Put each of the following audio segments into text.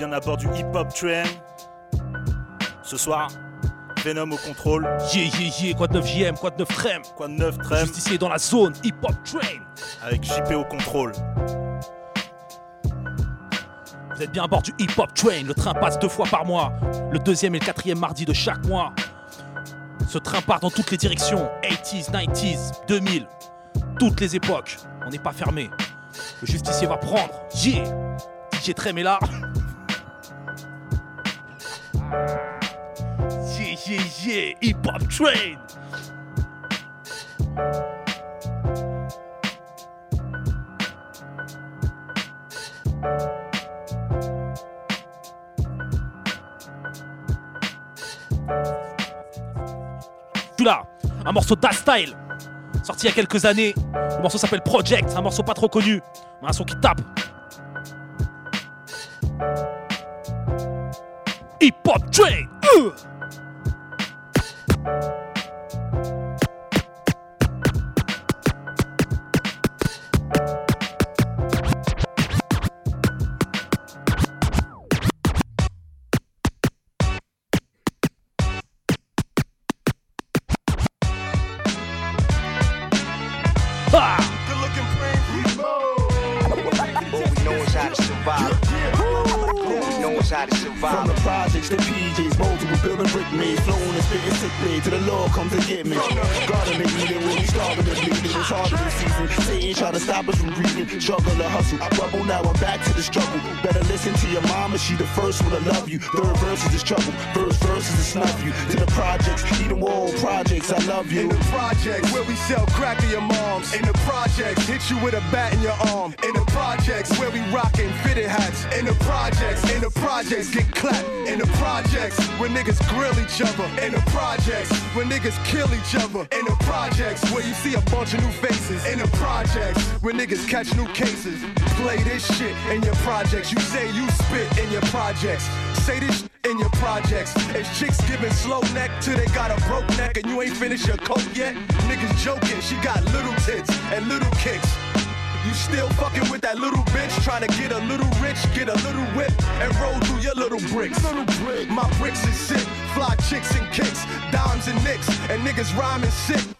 bien à bord du hip-hop train. Ce soir, Venom au contrôle. Yeah, yeah, yeah, quoi de 9 JM, quoi de 9 trem? Quoi de 9 trem? Justicier dans la zone, hip-hop train. Avec JP au contrôle. Vous êtes bien à bord du hip-hop train. Le train passe deux fois par mois. Le deuxième et le quatrième mardi de chaque mois. Ce train part dans toutes les directions. 80s, 90s, 2000. Toutes les époques. On n'est pas fermé. Le justicier va prendre. Yeah DJ Trem est là. Yeah, yeah. Hip-hop train. Celui-là, un morceau d'A-Style, sorti il y a quelques années. Le morceau s'appelle Project, un morceau pas trop connu, mais un son qui tape. We know is how to survive. What we know is how to From the projects to PJs, multiple building brick made, flowing and spitting sick blade to the law come to get me. Garden to eat it when we started to bleed. It was harder this season. Satan try to stop us from breathing. Struggle to hustle. I bubble now, I'm back to the struggle. Better listen to your mama, she the first one to love you. Third verse is this trouble. First verse is to snuff you. To the projects, eat them all projects, I love you. In the projects where we sell crack to your moms. In the projects, hit you with a bat in your arm. In the projects where we rockin' fitted hats. In the projects, in the projects, get clapped. In the projects where niggas grill each other. In the projects where niggas kill each other. In the projects where you see a bunch of new faces. In the projects where niggas catch new cases. Play this shit in your projects. You say you spit in your projects. Say this in your projects. It's chicks giving slow neck till they got a broke neck and you ain't finished your coat yet. Niggas joking, she got little tits and little kicks. You still fucking with that little bitch, trying to get a little rich, get a little whip, and roll through your little bricks. Little brick. My bricks is sick, fly chicks and kicks, dimes and nicks, and niggas rhyming sick.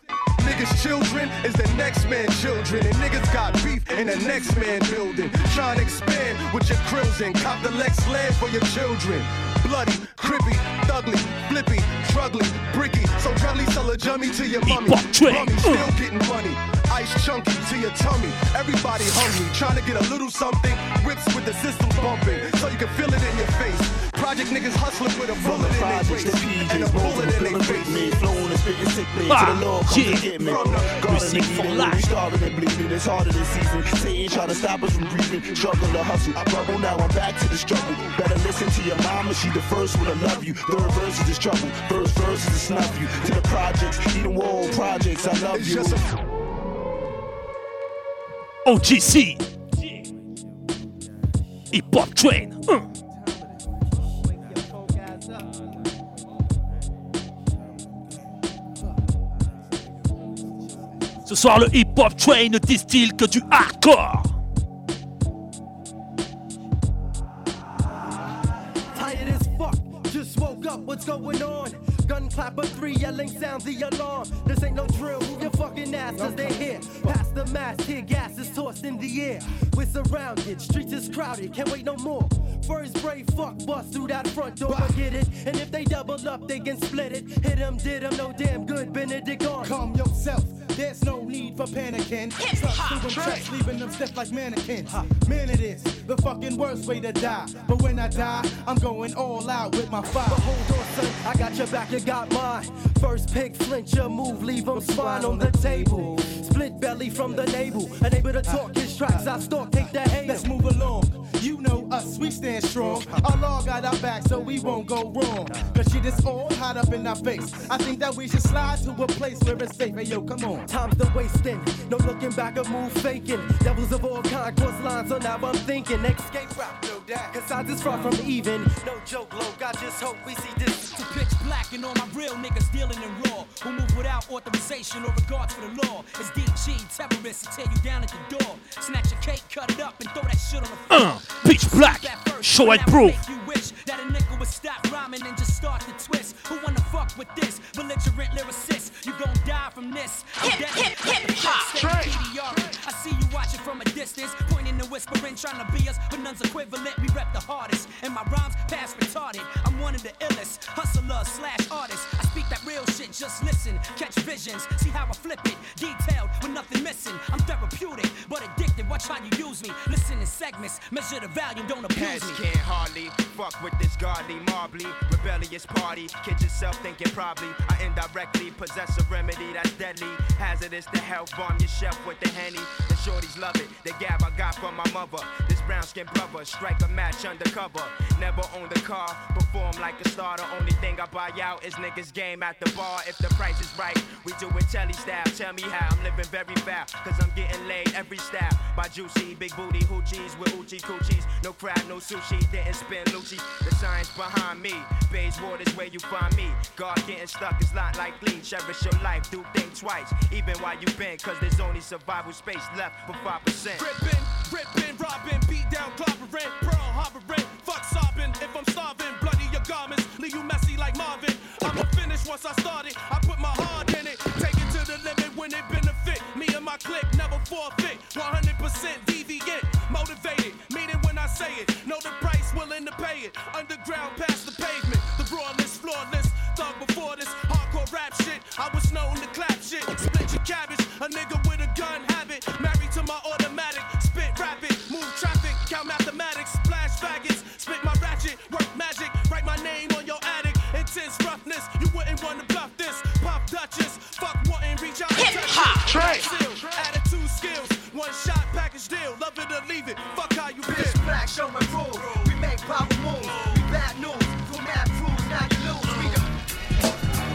Niggas' children is the next man's children, and niggas got beef in the next man building. Trying to expand with your krills and cop the Lex land for your children. Bloody, crippy, thugly, flippy, drugly, bricky. So drugly sell a jummy to your mummy. Mummy still getting money. Ice chunky to your tummy. Everybody hungry, trying to get a little something. Whips with the system bumping, so you can feel it in your face. Project niggas hustling with a bullet in their waist and a bullet in their face. Spitting sick to the law come yeah. to get me. From the Garden music to for eat it when life. we started and bleeding. It's harder this season. Satan try to stop us from breathing. Struggle to hustle. I bubble now, I'm back to the struggle. Better listen to your mama, she the first one to love you. Third verse is this trouble. First verse is to snuff you. To the projects, them all projects, I love you. just OGC. Hip Hop Train. Uh. Ce soir, le Hip Hop Train ne distille que du hardcore. Tired as fuck, just woke up, what's going on? Gun clapper three yelling sounds the alarm. This ain't no drill, move your fucking ass cause they're here. Past the mask, tear gas is tossed in the air. We're surrounded, streets is crowded, can't wait no more. First brave fuck bust through that front door, get it? And if they double up, they can split it. Hit 'em, did 'em, no damn good, Benedict on. Calm yourself. There's no need for panicking. Through them checks, leaving them stiff like mannequins. Man, it is the fucking worst way to die. But when I die, I'm going all out with my fire. But hold on, son, I got your back, you got mine. First pick, flinch your move, leave him spine on the table. Split belly from the navel, unable to talk his tracks. I stalk, take the hate. Let's move along. You know us, we stand strong. Our law got our back, so we won't go wrong. Cause shit is all hot up in our face. I think that we should slide to a place where it's safe. Hey yo, come on. Time's the wasting, no looking back or move faking. Devils of all kind cross lines, so now I'm thinking escape route, no doubt. Cause I just far from even. No joke, low. I just hope we see this. To pitch black and all my real niggas dealing in raw. Who move without authorization or regards for the law. It's DG, terrorists, to tear you down at the door. Snatch your cake, cut it up, and throw that shit on the floor. Uh, pitch black, show and proof. You wish that a nigga would stop rhyming and just start to twist. Who wanna fuck with this? Belligerent lyricist, you gon' die from this. I'm dead. I see you watching from a distance, pointing and whispering, trying to be us, but none's equivalent. We rep the hardest, and my rhymes pass retarded. I'm one of the illest, hustler slash artists. I speak that real shit, just listen, catch visions, see how I flip it, detailed with nothing missing. I'm therapeutic, but addicted. Watch how you use me. Listen in segments, measure the value, don't abuse Heads me. can't hardly fuck with this godly, marbly, rebellious party. Kid yourself thinking probably I indirectly possess a remedy that's deadly. Hazardous to health, bomb your shelf with the henny. The shorties love it. The gab I got from my mother. This brown skin brother, strike a match undercover. Never own the car, perform like a starter. Only thing I buy out is niggas game at the bar. If the price is right, we do it telly style. Tell me how I'm living very foul. Cause I'm getting laid every style. By juicy, big booty hoochies with Uchi coochies. No crab, no sushi, didn't spin Lucci. The science behind me. Bays waters where you find me. God getting stuck is not like lean. Cherish your life, do think twice. Even while you been, cause there's only survival space left for 5%. Rippin', rippin', robbin', beat down, clobbering, pearl harboring, fuck sobbing. If I'm starving, bloody your garments, leave you messy like Marvin. I'ma finish once I started. I put my heart in it, take it to the limit when it benefit. Me and my clique never forfeit. 100% deviant, motivated, meaning when I say it. Know the price, willing to pay it. Underground past the pavement, the rawless, flawless. Thug before this hardcore rap shit. I was known to clap shit, split your cabbage. A nigga with a gun habit, married to my automatic. Spit rapid, move traffic, count mathematics, splash faggots. Spit my ratchet, work magic, write my name on your attic. Intense roughness, you wouldn't wanna bluff this. Pop Duchess, fuck wanting, reach out it. Seal, Attitude skills, one shot package deal. Love it or leave it, fuck how you Pitch feel. black, show and prove. We make power moves. We bad news. For mad crews, now you lose. We got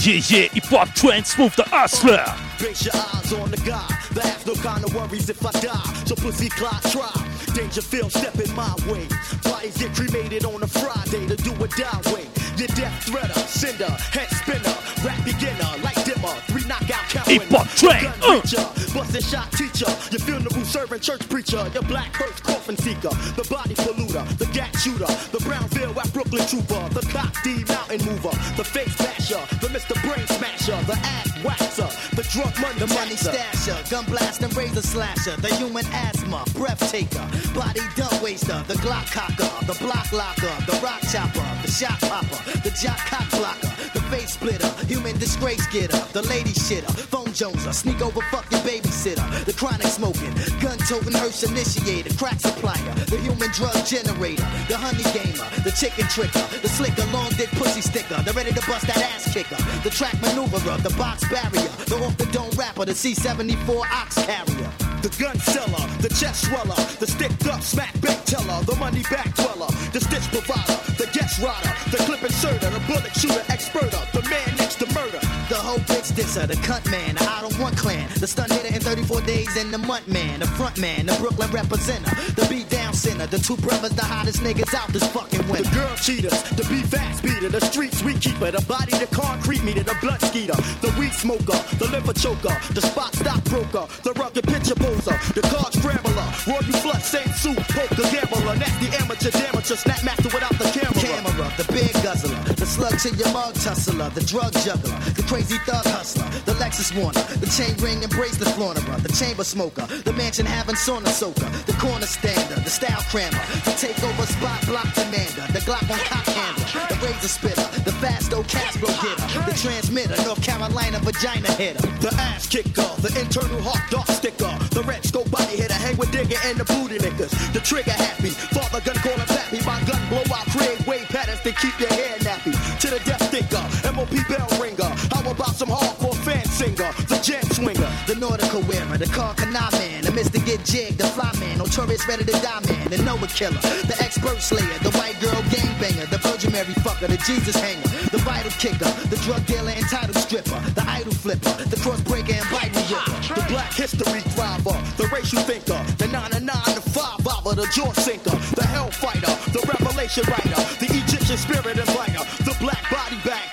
Yeah, yeah, hip hop trend, smooth the hustler. Base your eyes on the guy that has no kind of worries if I die. So pussy clock try. Danger film stepping my way. Bodies get cremated on a Friday to do a die way. Your death threader, cinder, head spinner, rap beginner, like dimmer, three knockout count Hip hop train, uh. preacher, busting shot teacher, your funeral serving church preacher, your black hearse coffin seeker, the body polluter, the gat shooter, the Brownsville at Brooklyn trooper, the cop D mountain mover, the face basher, the Mr. Brain smasher, the ass waxer, the drug money The money stasher, gun blast and razor slasher, the human asthma, breath taker, body dump waster, the Glock cocker, the block locker, the rock chopper, the shot popper, the jock cock blocker, the face splitter, human disgrace getter, the lady shitter, phone joneser, sneak over fuck your babysitter, the chronic smoking, gun toting hearse initiator, crack supplier, the human drug generator, the honey gamer, the chicken tricker, the slicker, long dick pussy sticker, the ready to bust that ass kicker, the track maneuverer, the box barrier, the off the dome rapper, the C74 ox carrier. The gun seller, the chest sweller, the sticked up smack bait teller, the money back dweller, the stitch provider, the guest rider, the clip inserter, the bullet shooter experter, the man next to murder. The whole bitch disser, the cut man, the I don't want clan, the stun hitter in 34 days and the month man, the front man, the Brooklyn representer, the beat down sinner, the two brothers, the hottest niggas out this fucking winter. The girl cheaters, the beat fast beater, the street sweet keeper, the body, the concrete meter, the blood skeeter, the weed smoker, the liver choker, the spot stock broker, the rugged picture the card scrambler, Roy Flood, Saint Suit, poker gambler, nasty amateur damager, snap master without the camera. Camera, the big guzzler, the slug to your mug tussler, the drug juggler, the crazy thug hustler, the Lexus Warner, the chain ring and bracelet flaunterer, the chamber smoker, the mansion having sauna soaker, the corner stander, the style crammer, the takeover spot block commander, the Glock on cock handler, the razor spitter, the fast old fasto Castro getter, the transmitter, North Carolina vagina hitter, the ass kicker, the internal hawk dog sticker, the red scope body hitter, hang with digger and the booty lickers, the trigger happy, father gun call him pappy, my gun blow out, create wave patterns to keep your hair nappy, to the death thinker, MOP bell ringer, about some hardcore fan singer, the jet swinger, the nautical wearer, the car canal man, the Mr. Get Jig, the fly man, notorious ready to die man, the Noah killer, the expert slayer, the white girl gangbanger, the Virgin Mary fucker, the Jesus hanger, the vital kicker, the drug dealer and title stripper, the idol flipper, the cross breaker and Bible ripper, the black history thriver, the racial thinker, the 9 to 9 to 5 hour, the jaw sinker, the hellfighter, the revelation writer, the Egyptian spirit inviter, the black body bag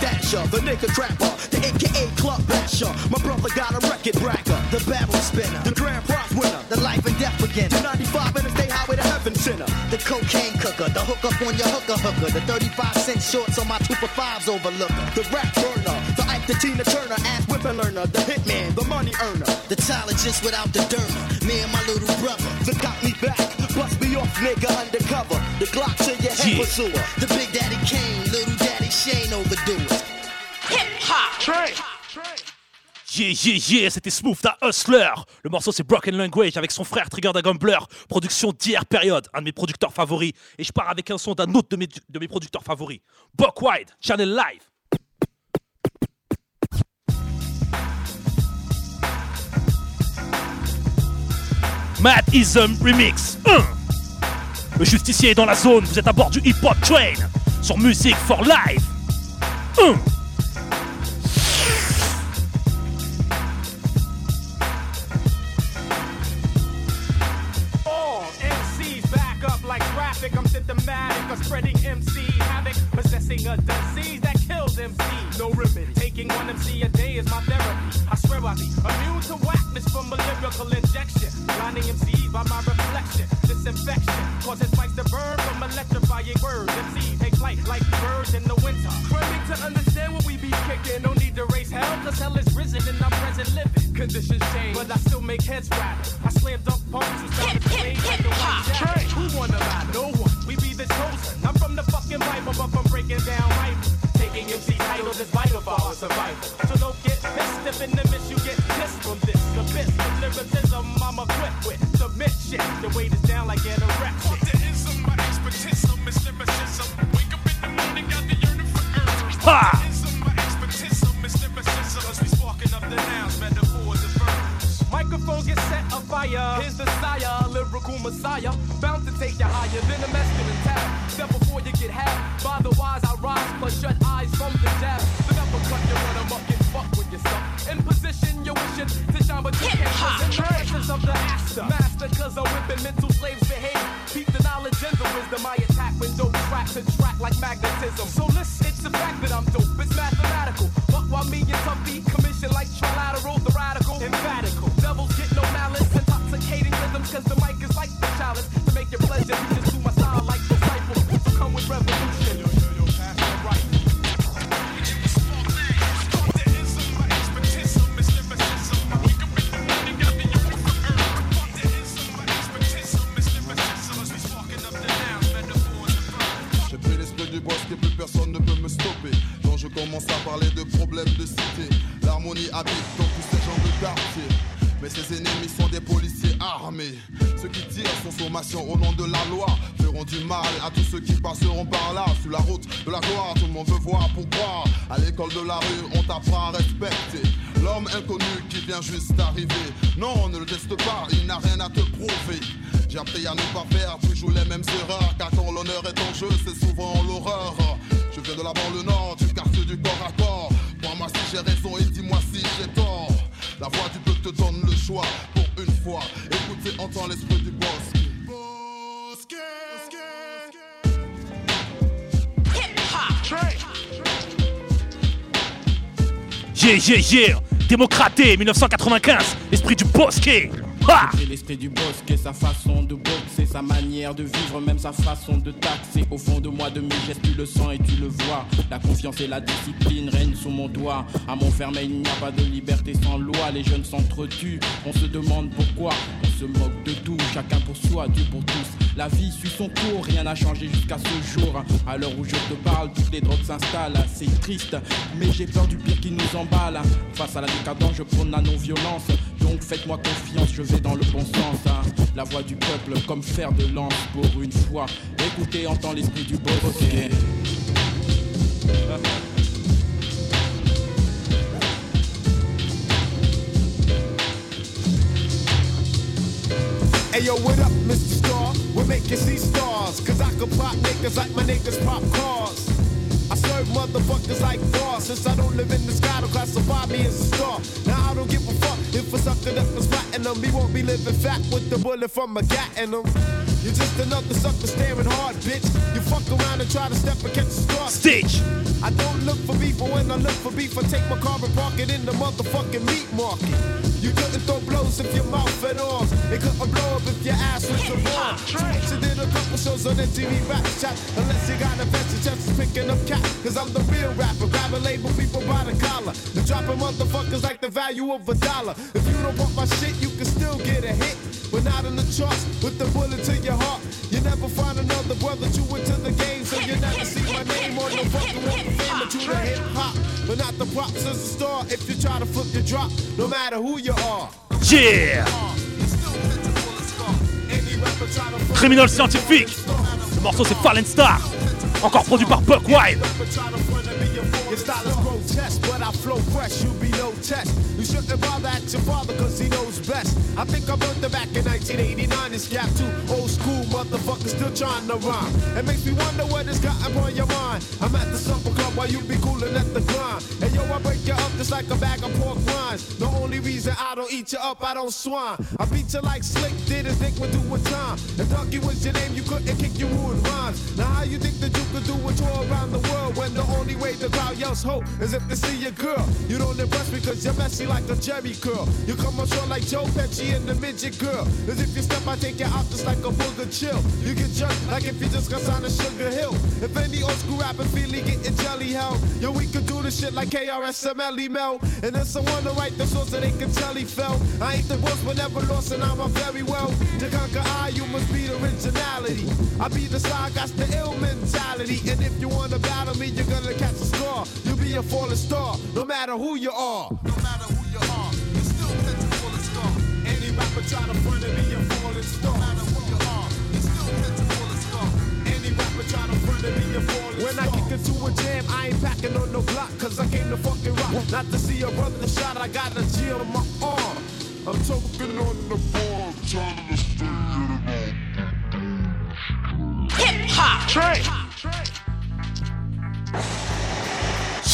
tire, the nigga trapper, the AKA club basher, my brother got a record bragger, the battle spinner, the grand prize winner, the life and death beginner, the 95 and the state highway to heaven center, the cocaine cooker, the hook up on your hooker hooker, the 35 cent shorts on my two for fives overlooker, the rap burner, the Ike the Tina Turner, ass whipping learner, the hitman, the money earner, the just without the derma, me and my little brother, the got me back, bust me off nigga undercover, the Glock to your head Yeah. pursuer, the Big Daddy Kane, Little Daddy Shane overdo Yeah, yeah, yeah, c'était Smooth da Hustler. Le morceau c'est Broken Language avec son frère Trigger da Gambler. Production d'hier période, un de mes producteurs favoris. Et je pars avec un son d'un autre de mes, de mes producteurs favoris. Buck Wide, Channel Live. Mad Ism Remix 1 Le justicier est dans la zone, vous êtes à bord du hip hop train sur Music for Life 1 like. I'm symptomatic of spreading MC havoc, possessing a disease that kills MC. No remedy. Taking one MC a day is my therapy. I swear I be immune to whackness from a lyrical injection. Blinding MCs by my reflection. Disinfection causes spikes to burn from electrifying words. MCs take flight like birds in the winter. Running to understand what we be kicking. No need to raise hell, cause hell is risen in I'm present living. Conditions change, but I still make heads rattle. I slam dunk punks who started to like the white. Who wanna lie? No one. We be the chosen. I'm from the fucking Bible, but from breaking down rivals. Taking MC titles is vital for our survival. So don't get pissed if in the miss you get pissed from this. The best of lyricism I'm equipped with. Submit shit. The weight is down like anorexic. Ha! Microphone gets set afire. Here's the sire, lyrical messiah. Bound to take you higher than a masculine tap. Step before you get half. By the wise, I rise, plus shut eyes from the jab. The uppercut, you run amok and fuck with yourself. In position, you're wishing to shine, but you can't. The essence of the master. Master, cause I'm whipping mental slaves behave. Keep the knowledge and the wisdom. I attack when dope track to track like magnetism. So listen, it's the fact that I'm dope. It's mathematical. But while me and Tuffy commission like trilateral, the radical, emphatical. Rhythms, cause the mic is like the chalice. To make your pleasure, you just do my style like disciples. So come with revolution? J'ai pris l'esprit du boss et plus personne ne peut me stopper. Quand je commence à parler de problèmes de cité, l'harmonie habite dans tous ces gens de quartier. Mais ses ennemis sont des policiers armés. Ceux qui tirent sans sommation au nom de la loi feront du mal à tous ceux qui passeront par là. Sur la route de la gloire, tout le monde veut voir pourquoi. À l'école de la rue, on t'apprend à respecter l'homme inconnu qui vient juste d'arriver. Non, ne le teste pas, il n'a rien à te prouver. J'ai appris à ne pas faire toujours les mêmes erreurs Car quand l'honneur est en jeu c'est souvent l'horreur Je viens de la banlieue nord, du quartier du corps à corps Crois-moi si j'ai raison et dis-moi si j'ai tort La voix du peuple te donne le choix Pour une fois, écoute et entends l'esprit du boss Yeah, yeah, yeah Démocraté, 1995, esprit du bosquet C'est l'esprit du bosquet, sa façon de boxer, sa manière de vivre, même sa façon de taxer. Au fond de moi, de mes gestes, tu le sens et tu le vois. La confiance et la discipline règnent sous mon doigt. À Montfermeil, il n'y a pas de liberté sans loi. Les jeunes s'entretuent, on se demande pourquoi. On se moque de tout, chacun pour soi, Dieu pour tous. La vie suit son cours, rien n'a changé jusqu'à ce jour. À l'heure où je te parle, toutes les drogues s'installent. C'est triste, mais j'ai peur du pire qui nous emballe. Face à la décadence, je prône la non-violence. Donc faites-moi confiance, je vais dans le bon sens. hein. La voix du peuple comme fer de lance pour une fois. Écoutez, entends l'esprit du bosquet. Hey yo, what up, Mr. Star? We're making see stars. Cause I can pop niggas like my niggas pop cars. Serve motherfuckers like bars. Since I don't live in the sky, don't classify me as a star. Now I don't give a fuck if a sucker that was platinum. He won't be living fat with the bullet from a gat in him. You're just another sucker staring hard, bitch. You fuck around and try to step and catch a star. Stitch. I don't look for beef, but when I look for beef, I take my car and park it in the motherfucking meat market. You couldn't throw blows if your mouth fed off. It couldn't blow up if your ass was a bomb. She did a couple shows on MTV Rap Chat. Unless you got a vested chance of picking up cat. Cause I'm the real rapper. Grab a label people by the collar. And dropping motherfuckers like the value of a dollar. If you don't want my shit, you can still get a hit. But not in the charts with the bullet to your heart. You never find another brother true into the game. So you never see my name on no fucking walk of fame. But you the hip hop. But not the props as a star. If you try to flip your drop, no matter who you are. Yeah Criminal scientifique Le morceau c'est Fallen Star Encore produit par Buck Wild No test. You shouldn't bother at your father, cause he knows best. I think I burned the back in 1989, It's gap too. Old school motherfuckers still trying to rhyme. It makes me wonder what has got upon your mind. I'm at the supper club while you be coolin' at the grind. And yo, I break you up just like a bag of pork rinds. The only reason I don't eat you up, I don't swine. I beat you like slick, did his dick would do with time. And Donkey was your name, you couldn't kick your ruined rhymes. Now how you think that you could do a tour around the world when the only way the crowd yells hope is if they see your girl? You don't impress me cause you're messy like a Jerry curl. You come on short like Joe Pesci and the midget girl. As if you step, I take you out just like a booger chill. You get jerked like if you just got signed a Sugar Hill. If any old school rapper feel he getting jelly hell, yo, we could do this shit like KRSML Mel. And then someone to write the songs so they can tell he fell. I ain't the worst, but never lost, and I'm a very well. To conquer I, you must be the originality. I be the side, got the ill mentality. And if you wanna battle me, you're gonna catch a scar. You'll be a falling star, no matter who you are. No matter who you are, you still get to fall a star. Any rapper try to front of me, a falling star. No matter who you are, you still get to fall a star. Any rapper try to front of me, a falling star. When I kick into a jam, I ain't packing on no block, cause I came to fucking rock. Not to see a brother shot, I got a G on my arm. I'm talking on the ball, trying to stay Hip Hop Train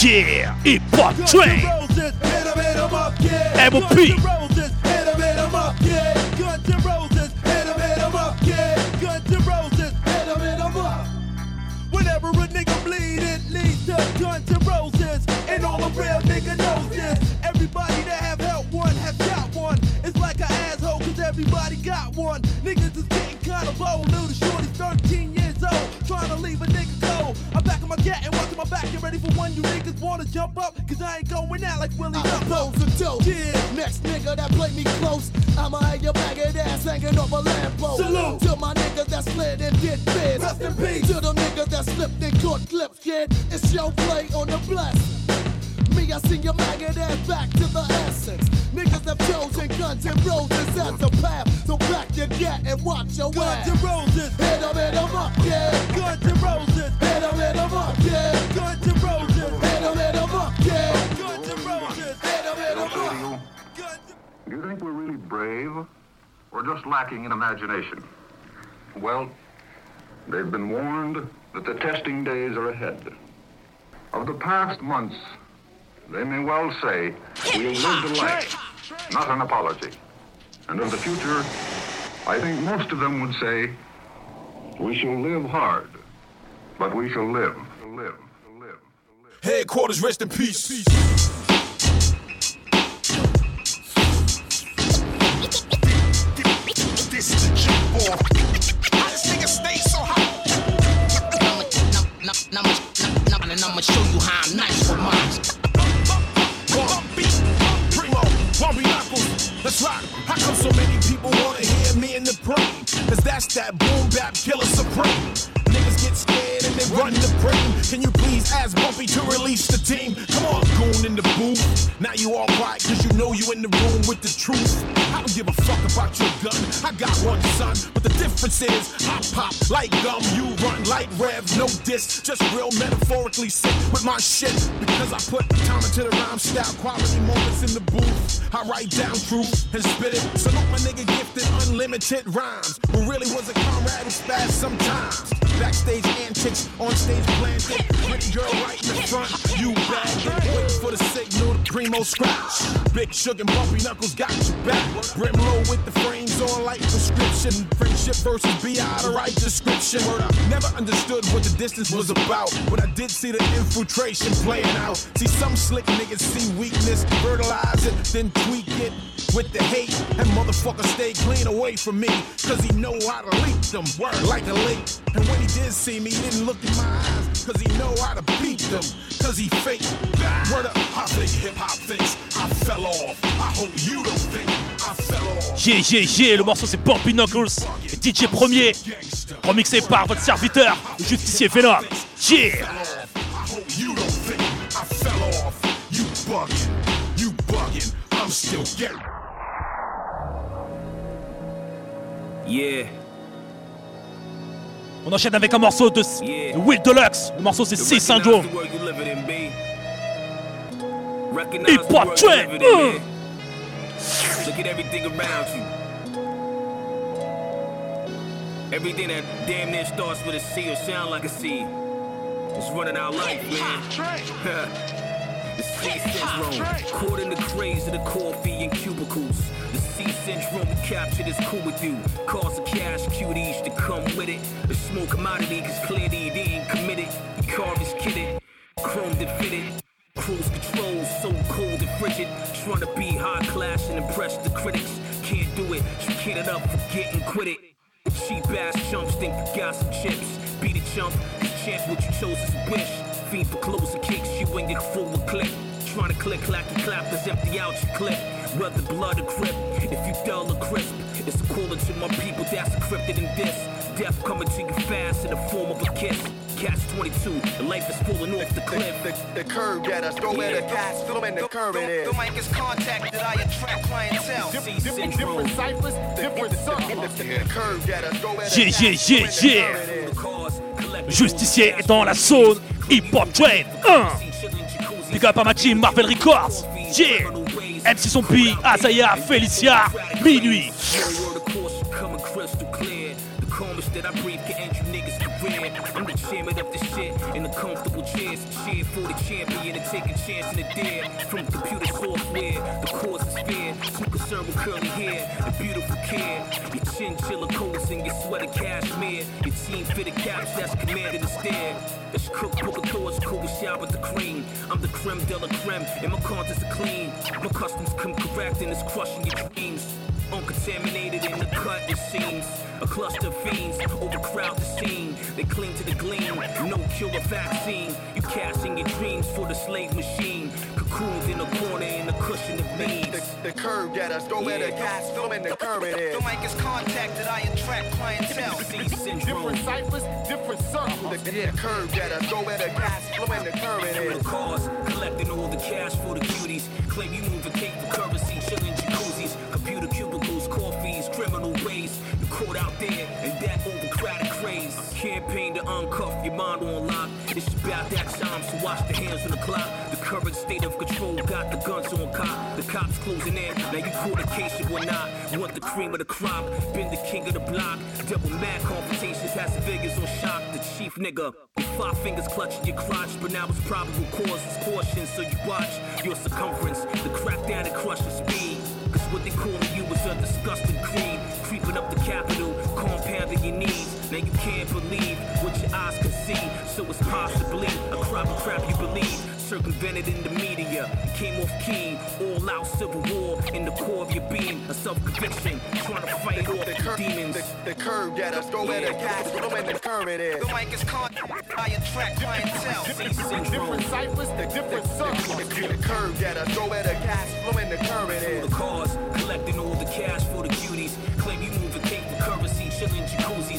Yeah Hip Hop Train MOP Whenever a nigga bleed, it leads to guns and roses. And all a real nigga knows this. Everybody that have helped one have shot one. It's like an asshole, cause everybody got one. Niggas is getting kinda bold. Little shorty's 13 years old. Trying to leave a nigga cold. Back on my and back. Get ready for one you niggas wanna jump up. Cause I ain't going out like Willie I Jump propose a toast. Next nigga that play me close, I'ma have your maggot ass hanging off a Lambo. Salute. To my niggas that slid and did biz. Rest in peace. To the niggas that slipped and caught clips, kid. It's your play on the blessing. Me, I sing your maggot ass back to the essence. Niggas have chosen guns and roses as a path. So back your gat and watch your Guns ass. and roses. Hit 'em, hit 'em up, yeah. Guns and roses. Hit 'em, hit 'em up, yeah. Guns and roses. Hit 'em, hit 'em up, yeah. Guns and roses. Hit 'em, hit 'em up. Do you think we're really brave or just lacking in imagination? Well, they've been warned that the testing days are ahead. Of the past months, they may well say, we'll live the life, not an apology. And of the future, I think most of them would say, we shall live hard, but we shall live, live. Headquarters, rest in peace. This is a jump off. How this nigga stay so hot? And I'ma show you how I'm nice How come so many people wanna hear me in the brain? Cause that's that boom bap killer supreme run the brain. Can you please ask Bumpy to release the team? Come on, goon in the booth. Now you all quiet cause you know you in the room with the truth. I don't give a fuck about your gun. I got one son, but the difference is I pop like gum, you run like rev, no diss. Just real metaphorically sick with my shit because I put time into the rhyme style, quality moments in the booth. I write down truth and spit it. Salute my nigga gifted unlimited rhymes. Who really was a comrade who spazzed sometimes. Backstage antics, on stage planted. Pretty girl right in the front, you bad. Waiting for the signal, the primo scratch. Big sugar and bumpy knuckles got your back. Brim low with the frames on like prescription. Friendship versus BI, the right description. Word up. Never understood what the distance was about, but I did see the infiltration playing out. See, some slick niggas see weakness, fertilize it, then tweak it with the hate. And motherfucker stay clean away from me, cause he know how to leak them. Word like a leak. And when he did see me, he didn't look in my eyes, cause he know how to beat them, cause he fake. Word up, I think hip hop thinks? I fell off. I hope you don't think I fell off. Yeah, yeah, yeah, le morceau c'est Bumpy Knuckles, et DJ Premier, remixé par votre serviteur, le justicier Venom. Yeah! I hope you don't think I fell off. You bugging, you bugging. I'm still getting. Yeah. On enchaîne avec un morceau de, de Will Deluxe, le morceau c'est C Syndrome. Hip the hop trend. Look at everything around you. Everything that damn near starts with a C or sound like a C. It's running our life, man. the syndrome. Caught in the craze of the coffee and cubicles. The C syndrome, captured is cool with you. Cause of cash, cuties to come with it. A small commodity, cause clearly they ain't committed. The car is kitted, chromed and fitted. Cruise control, so cold and frigid. Trying to be high class and impress the critics. Can't do it, you get it up, forget and quit it. Cheap ass chumps think you got some chips. Beat a chump, Trying clacky clappers, empty out your clip. Whether blood or grip, if you dull or crisp, it's a calling to my people that's encrypted in this. Death coming to you fast in the form of a kiss. Catch 22, the life is falling off the cliff. The, the curve that us go where the gas flow and the curve it is. The mic is contact that I attract clientele. Different, different, different ciphers, different circles. The, the curve that us go where the Yeah, yeah, gas yeah, flow yeah. and the curve it is. Justicier est dans la zone Hip Hop Train 1. Big up à ma team Marvel Records. Yeah. MC Zombie, Azaya, Felicia, Minuit. Course. The shit in the comfortable chairs. Cheer for the champion and take a chance in the dare. From computer software, the cause is care. Chinchilla coats and your sweater cashmere. Your team fitted caps that's commanding the stare. It's cookbook of thoughts, cool shower with the cream. I'm the creme de la creme, and my conscience is clean. My customs come correct and it's crushing your dreams. Uncontaminated in the cut, it seems. A cluster of fiends overcrowd the scene. They cling to the gleam, no cure or vaccine. You casting your dreams for the slave machine. Cocooned in a corner in a cushion of means. The, the curve that us go where the gas flow and the curve it is. The mic is contact that I attract clientele. Different ciphers, different circles. The, the curve that us go where the gas flow and the curve it Criminal is. cars, collecting all the cash for the cuties. Claim you move a cake for currency, chilling jacuzzis, computer cubicles, coffees, criminal ways. You caught out there and that overcrowded Campaign to uncuff your mind on lock. It's about that time, so watch the hands on the clock. The current state of control got the guns on cop. The cops closing in, now you caught a case you will not. Want the cream of the crop, been the king of the block. Double mad confrontations has the Vegas on shock. The chief nigga, with five fingers clutching your crotch, but now it's probable cause is caution, so you watch your circumference. The crackdown and crush your speed. Cause what they calling you is a disgusting creed. Creeping up the capital, can't believe what your eyes can see. So it's possibly a crop of crap you believe. Circumvented in the media, came off key. All out civil war in the core of your being. A self conviction, trying to fight off the demons. The, the curve that us go where the gas flow and the curve it is. The mic is contact I attract clientele. Different ciphers, the different circles. The, the curve that us go where the gas flow and the curve it is. the cars, collecting all the cash for the cuties. Claim you move a cake for currency, chillin' jacuzzis,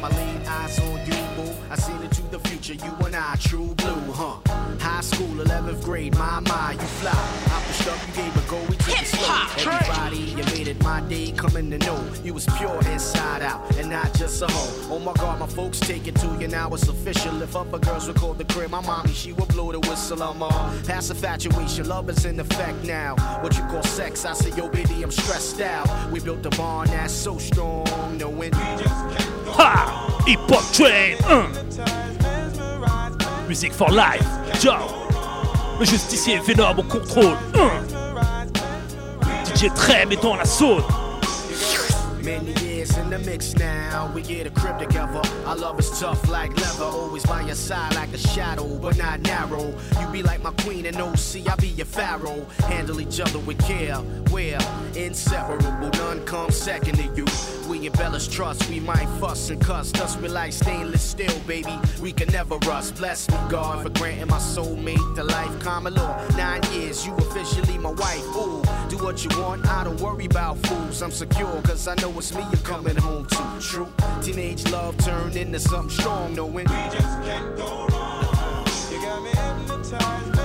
time I laid eyes on you, boo. I seen into the future, you and I, true blue, huh? High school, 11th grade, my, my, you fly. I pushed up, you gave a go, we took it slow. Everybody, you made it my day, coming to know You was pure inside out, and not just a hoe. Oh my God, my folks take it to you, now it's official. If upper girls record the crib, my mommy, she would blow the whistle I'm on past infatuation, love is in effect now. What you call sex, I say, yo baby, I'm stressed out. We built a bond that's so strong, knowing Ha! Hip Hop Train 1 Musique for life, ciao Le justicier Venom au contrôle 1 DJ Trem est dans la zone in the mix now, we get a crib together. Our love is tough like leather, always by your side like a shadow, but not narrow. You be like my queen and OC, I be your pharaoh. Handle each other with care, we're inseparable. None comes second to you. We embellish trust, we might fuss and cuss. Thus we like stainless steel, baby. We can never rust. Bless me, God, for granting my soulmate the life. Common law, nine years, you officially my wife. Ooh, do what you want, I don't worry about fools. I'm secure, cause I know it's me you're coming home to. True, teenage love turned into something strong, knowing we just can't go wrong. You got me hypnotized,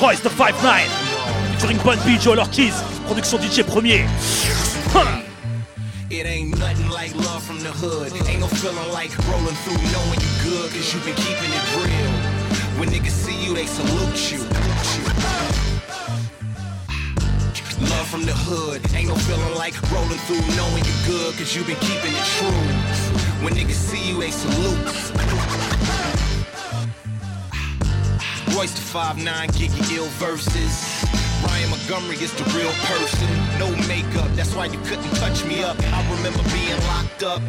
Royce the 5-9 Featuring Bun B, Joel Ortiz Production DJ Premier It ain't nothing like love from the hood. Ain't no feeling like rolling through knowing you good, cause you been keeping it real. When niggas see you, they salute you. Love from the hood. Ain't no feeling like rolling through knowing you good, cause you been keeping it true. When niggas see you, they salute. Royce the 5'9, get your ill verses. Ryan Montgomery is the real person. No makeup, that's why you couldn't touch me up. I remember being locked up.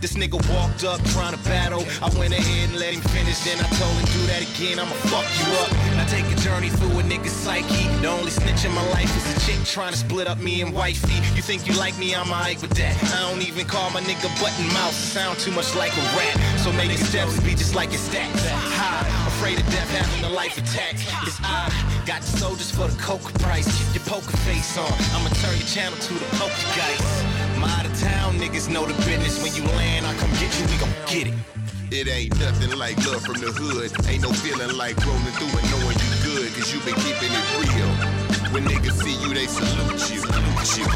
This nigga walked up trying to battle. I went ahead and let him finish. Then I told him, do that again, I'ma fuck you up. Now take a journey through a nigga's psyche. The only snitch in my life is a chick trying to split up me and wifey. You think you like me, I'm alright with that. I don't even call my nigga button. It sound too much like a rat. So your steps be just like your stats. High, afraid of death, having a life attack. It's I got the soldiers for the coke price. Keep your poker face on. I'ma turn your channel to the poker guys. My out of town niggas know the business. When you land, I come get you, we gon' get it. It ain't nothing like love from the hood. Ain't no feeling like rolling through and knowing you good, cause you been keeping it real. When niggas see you, they salute you. Salute you.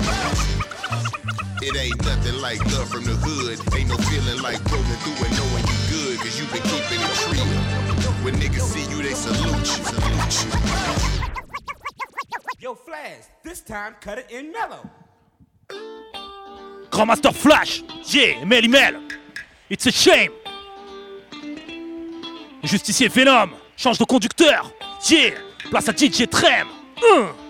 It ain't nothing like love from the hood. Ain't no feeling like rolling through and knowing you good, cause you been keeping it real. When niggas see you, they salute you. Salute you. Yo, Flash, this time cut it in mellow. Grandmaster Flash Yeah, Mel Mel It's a shame Justicier Venom Change de conducteur Yeah Place à DJ Trem Hum.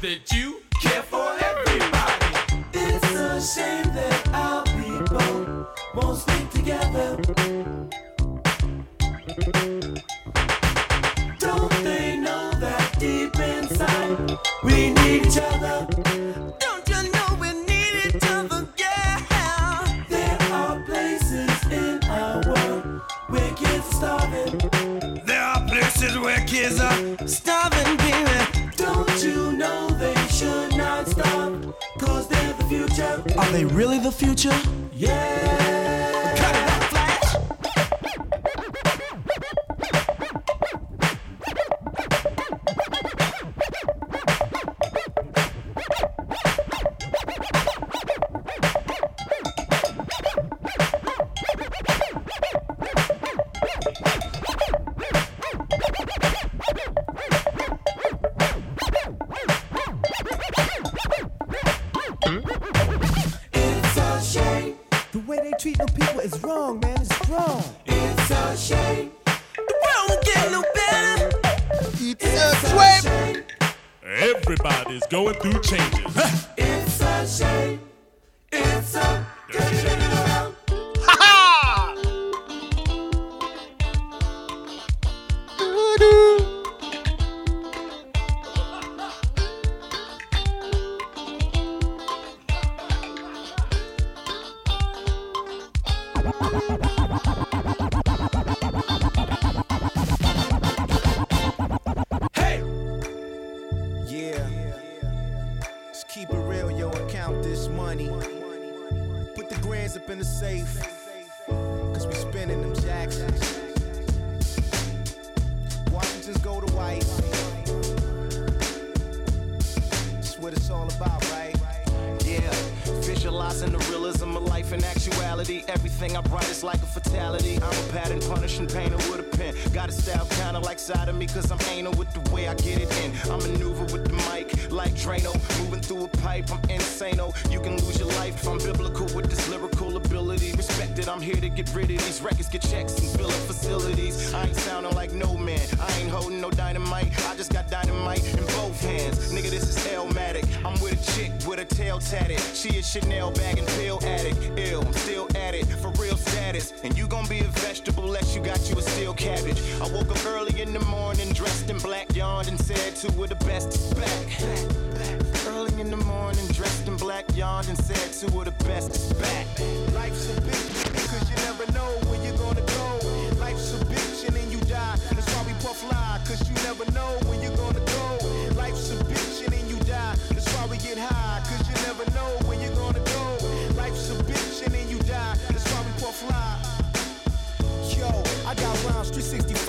That you care for everybody. It's a shame that our people won't stick together. Don't they know that deep inside we need each other? Don't you know we need each other, yeah? There are places in our world where kids are starving. There are places where kids are starving, future. Are they really the future? Yeah. Everybody's holding no dynamite. I just got dynamite in both hands. Nigga, this is Illmatic. I'm with a chick with a tail tatted. She a Chanel bag and pill addict. Ill, I'm still at it for real status. And you gon' be a vegetable unless you got you a steel cabbage. I woke up early in the morning, dressed in black, yawned and said two of the best is back. Early in the morning, dressed in black, yawned and said two of the best is back. Life's a bitch, cause you never know where lie, cause you never know when you're gonna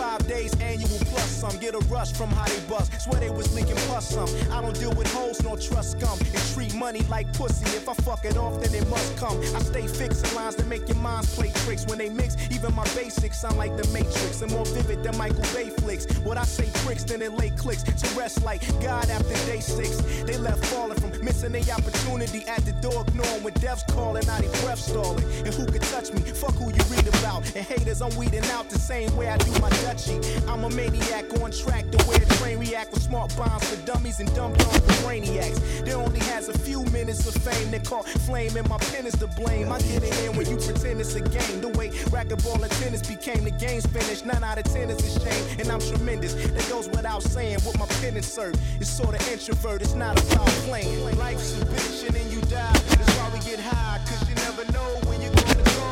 365 days annual plus some. Get a rush from how they bust. Swear they was leaking plus some. I don't deal with hoes nor trust scum. And treat money like pussy. If I fuck it off, then it must come. I stay fixing lines that make your minds play tricks. When they mix, even my basics sound like the Matrix. And more vivid than Michael Bay flicks. What I say tricks, then it lay clicks. To rest like God after day six. They left falling from missing the opportunity at the door, ignoring when death's calling out their breath stalling. And who could touch me? Fuck who you read about. And haters, I'm weeding out the same way I do my Dutchie. I'm a maniac on track the way the train react with smart bombs for dummies and dumb dumb for brainiacs. There only has a few minutes of fame that caught flame and my pen is to blame. I get it in when you pretend it's a game. The way racquetball and tennis became the game's finished. Nine out of ten is a shame, and I'm tremendous. That goes without saying. What my pen insert It's sort of introvert. It's not about playing. Life's a bitch and then you die. That's why we get high, cause you never know when you're gonna go.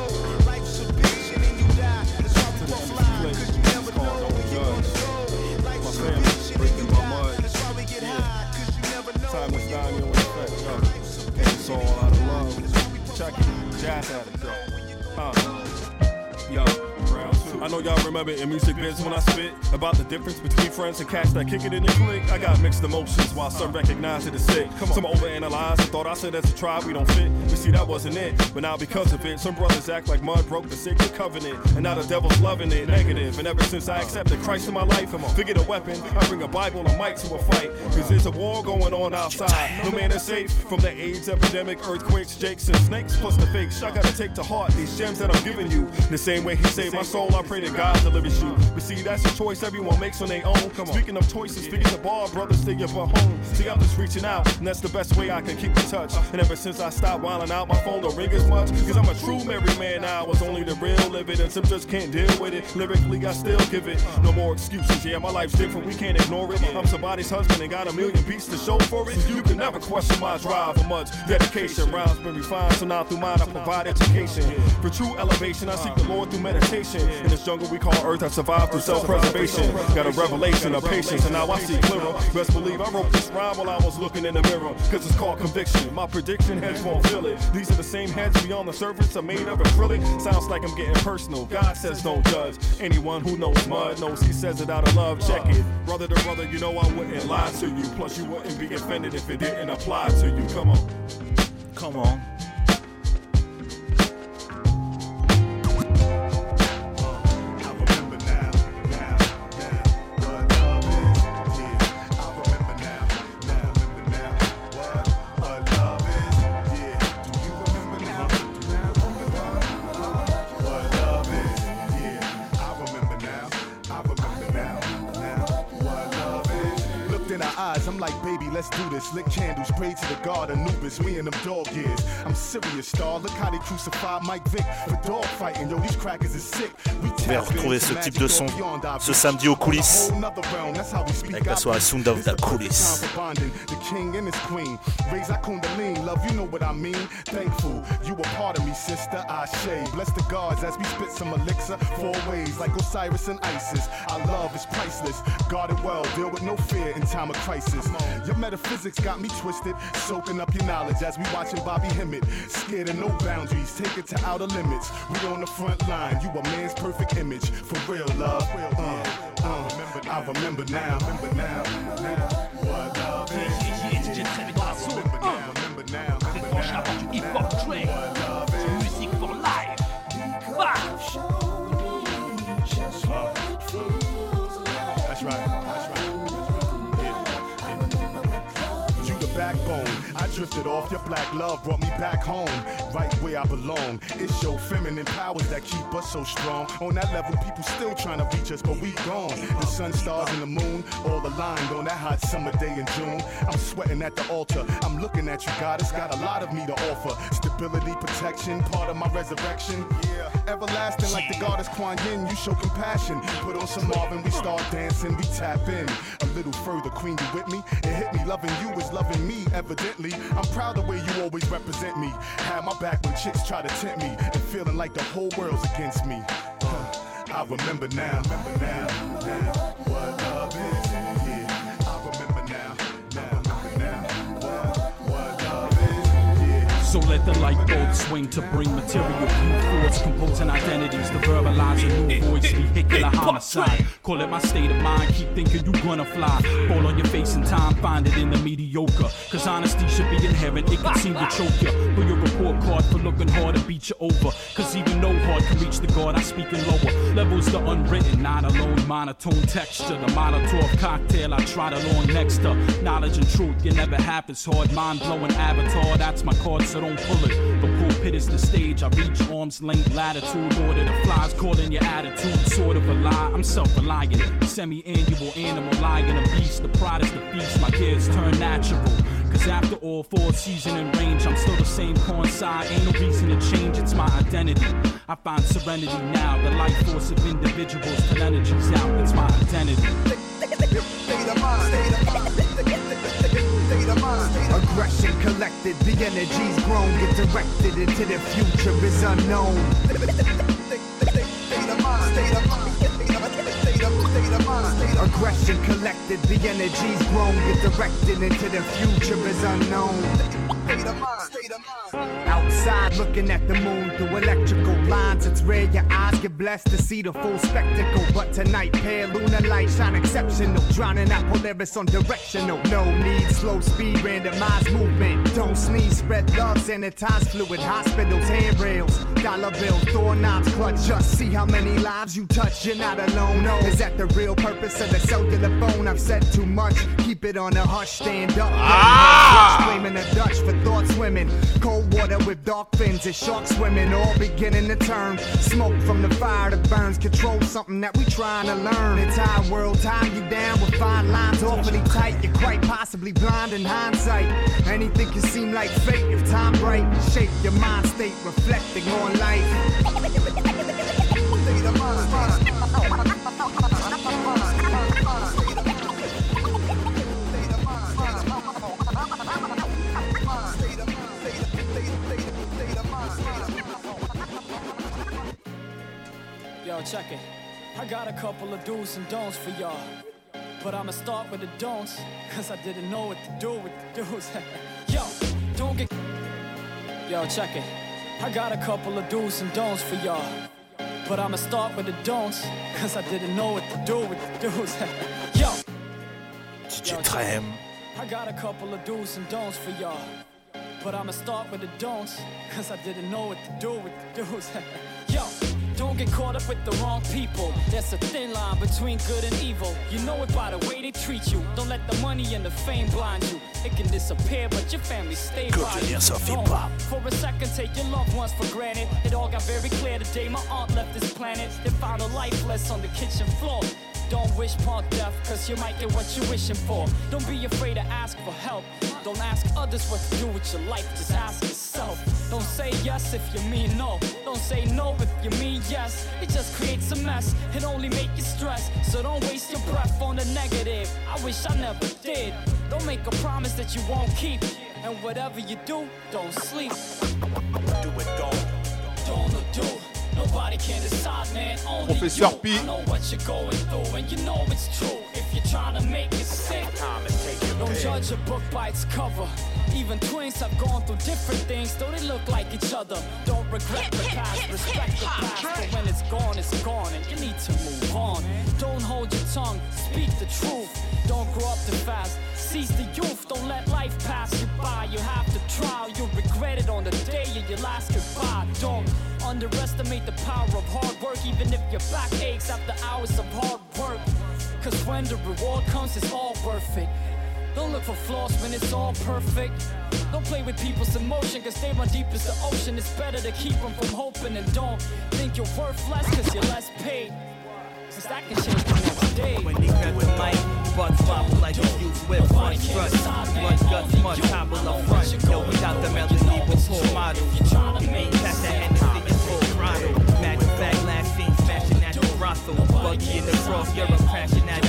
Life's a bitch and then you die. That's why we fly, cause you never know when you're gonna go. Life's a bitch and then you die. That's why we get high, cause you never know Time you're dying gonna in effect, yo. It's all out of love. Check it. Jazz addict, yo. Uh. Yo, round two. I know y'all remember in music biz when I spit about the difference between friends and cats that kick it in the click. I got mixed emotions while some recognize it as sick. Some overanalyze and thought I said as a tribe we don't fit. But see, that wasn't it. But now because of it, some brothers act like mud broke the sacred covenant. And now the devil's loving it, negative. And ever since I accepted Christ in my life, figured a weapon. I bring a Bible and a mic to a fight. Cause there's a war going on outside. No man is safe from the AIDS epidemic, earthquakes, jakes, and snakes. Plus the fakes. I gotta take to heart these gems that I'm giving you. The same way he saved my soul, I pray that God delivers you. But see, that's a choice everyone makes on their own. Come on. Speaking of choices, figure the bar, brother, stay up at home. See, I'm just reaching out, and that's the best way I can keep in touch. And ever since I stopped wilding out, my phone don't ring as much. Cause I'm a true married man now, it's only the real living. And some just can't deal with it. Lyrically, I still give it. No more excuses, yeah, my life's different, we can't ignore it. I'm somebody's husband and got a million beats to show for it. You can never question my drive for much dedication. Rhymes been refined, so now through mine I provide education. For true elevation, I seek the Lord through meditation. In this jungle we call earth, I survived through self-preservation. Got a revelation of patience, and now I see clearer. Best believe I wrote this rhyme while I was looking in the mirror. Cause it's called conviction. My prediction heads won't feel it. These are the same heads beyond the surface are made of acrylic. Sounds like I'm getting personal. God says don't judge. Anyone who knows mud knows he says it out of love. Check it. Brother to brother, you know I wouldn't lie to you. Plus you wouldn't be offended if it didn't apply to you. Come on. Come on. Like, baby, let's do this. Lit candles, pray to the god Anubis. Me and them dog years. I'm serious, star. Look how they crucified Mike Vick for dog fighting. Yo, these crackers is sick. Vous retrouver ce type de son ce samedi aux coulisses avec la soirée Sound of the Coulisses. The king and his queen. Raise our kundalini, love, you know what I mean. Thankful, you a part of me, sister. I. Bless the gods as we spit some elixir. Four ways, like Osiris and Isis. Our love is priceless. Guard it well, deal with no fear in time of crisis. Your metaphysics got me twisted, soaking up your knowledge as we watching Bobby Hemmitt. Scared of no boundaries, take it to outer limits. We on the front line, you a man's perfect image. For real, love. Uh, uh, I remember now, remember now, now. What love is. DJ Trey Grasso, hein. C'est franche la porte du hip-hop drifted off. Your black love brought me back home, right where I belong. It's your feminine powers that keep us so strong. On that level, people still trying to reach us, but we gone. The sun, stars, and the moon, all aligned on that hot summer day in June. I'm sweating at the altar. I'm looking at you, God. It's got a lot of me to offer. Stability, protection, part of my resurrection. Yeah. Everlasting like the goddess Kuan Yin, you show compassion. Put on some Marvin, we start dancing, we tap in. A little further, Queen, you with me? It hit me, loving you is loving me, evidently. I'm proud the way you always represent me. Had my back when chicks try to tempt me, and feeling like the whole world's against me. Huh. I remember now, remember now, now, what love is. Let the light bulb swing to bring material view thoughts, composing identities, to verbalize a new eh, voice, eh, vehicular eh, homicide. Call it my state of mind, keep thinking you're gonna fly. Fall on your face in time, find it in the mediocre. Cause honesty should be inherent, it can seem to choke you. Pull your report card for looking hard to beat you over. Cause even no heart can reach the God, I speak in lower. Levels the unwritten, not alone, monotone texture. The Molotov cocktail I tried along next to. Knowledge and truth, you never happens hard. Mind blowing avatar, that's my card, so don't pull it. The pulpit is the stage, I reach arm's length latitude. Order the flies, calling your attitude, sort of a lie. I'm self reliant, semi annual animal, lion, a beast. The pride is the beast, my kids turn natural. Cause after all, four season and range, I'm still the same coincide. Ain't no reason to change, it's my identity. I find serenity now, the life force of individuals till energy's out, it's my identity. Aggression collected, the energy's grown, get directed into the future is unknown. Aggression collected, the energy's grown, get directed into the future is unknown. Outside looking at the moon through electrical lines. It's rare your eyes get blessed to see the full spectacle. But tonight, pale lunar light shine exceptional. Drowning out Polaris on directional. No need, slow speed, randomized movement. Don't sneeze, spread love, sanitize fluid. Hospitals, handrails, dollar bills, doorknobs, clutch. Just see how many lives you touch. You're not alone. No, is that the real purpose of the cellular phone? I've said too much. Keep it on a hush, stand up. Ah! Flaming a Dutch for thought swimming. Cold water with dark fins and sharks swimming, all beginning to turn. Smoke from the fire that burns, control something that we trying to learn. Entire world tying you down with fine lines, awfully tight. You're quite possibly blind in hindsight. Anything can seem like fate if time bright. Shape your mind state, reflecting on life. check it. I got a couple of do's and don'ts for y'all. But I'ma start with the don'ts, cause I didn't know what to do with the do's. Yo, don't get. Yo, check it. I got a couple of do's and don'ts for y'all. But I'ma start with the don'ts, cause I didn't know what to do with the do's. Yo, DJ Trem. I got a couple of do's and don'ts for y'all. But I'ma start with the don'ts, cause I didn't know what to do with the do's. Don't get caught up with the wrong people. There's a thin line between good and evil. You know it by the way they treat you. Don't let the money and the fame blind you. It can disappear, but your family stay Good by you. hear Sophie Don't For a second, take your loved ones for granted. It all got very clear the day my aunt left this planet. They found her lifeless on the kitchen floor. Don't wish upon death, cause you might get what you're wishing for. Don't be afraid to ask for help. Don't ask others what to do with your life, just ask yourself. Don't say yes if you mean no. Don't say no if you mean yes. It just creates a mess. It only make you stress. So don't waste your breath on the negative. I wish I never did. Don't make a promise that you won't keep. And whatever you do, don't sleep. Do it, don't. Don't or do. Nobody can decide, man. Only Professeur you. P. I know what you're going through, and you know it's true. If you're trying to make it sick, don't judge a book by its cover. Even twins have gone through different things, though they look like each other. Don't regret the past, respect the past. But when it's gone, it's gone, and you need to move on. Don't hold your tongue, speak the truth. Don't grow up too fast. Seize the youth, don't let life pass you by. You have to try, you'll regret it on the day of your last goodbye. Don't underestimate the power of hard work, even if your back aches after hours of hard work. Cause when the reward comes, it's all worth it. Don't look for flaws when it's all perfect. Don't play with people's emotion, cause they run deep as the ocean. It's better to keep them from hoping and don't think you're worth less, cause you're less paid. Cause that can change the next day. When they cut the mic, butts wobble like a youth whip front. Blood guts, mud, topple up front. Yo, without the melody, we'll pull model. Pass that Hennessy the brothel. Buggy in the cross, crashing at a hostel.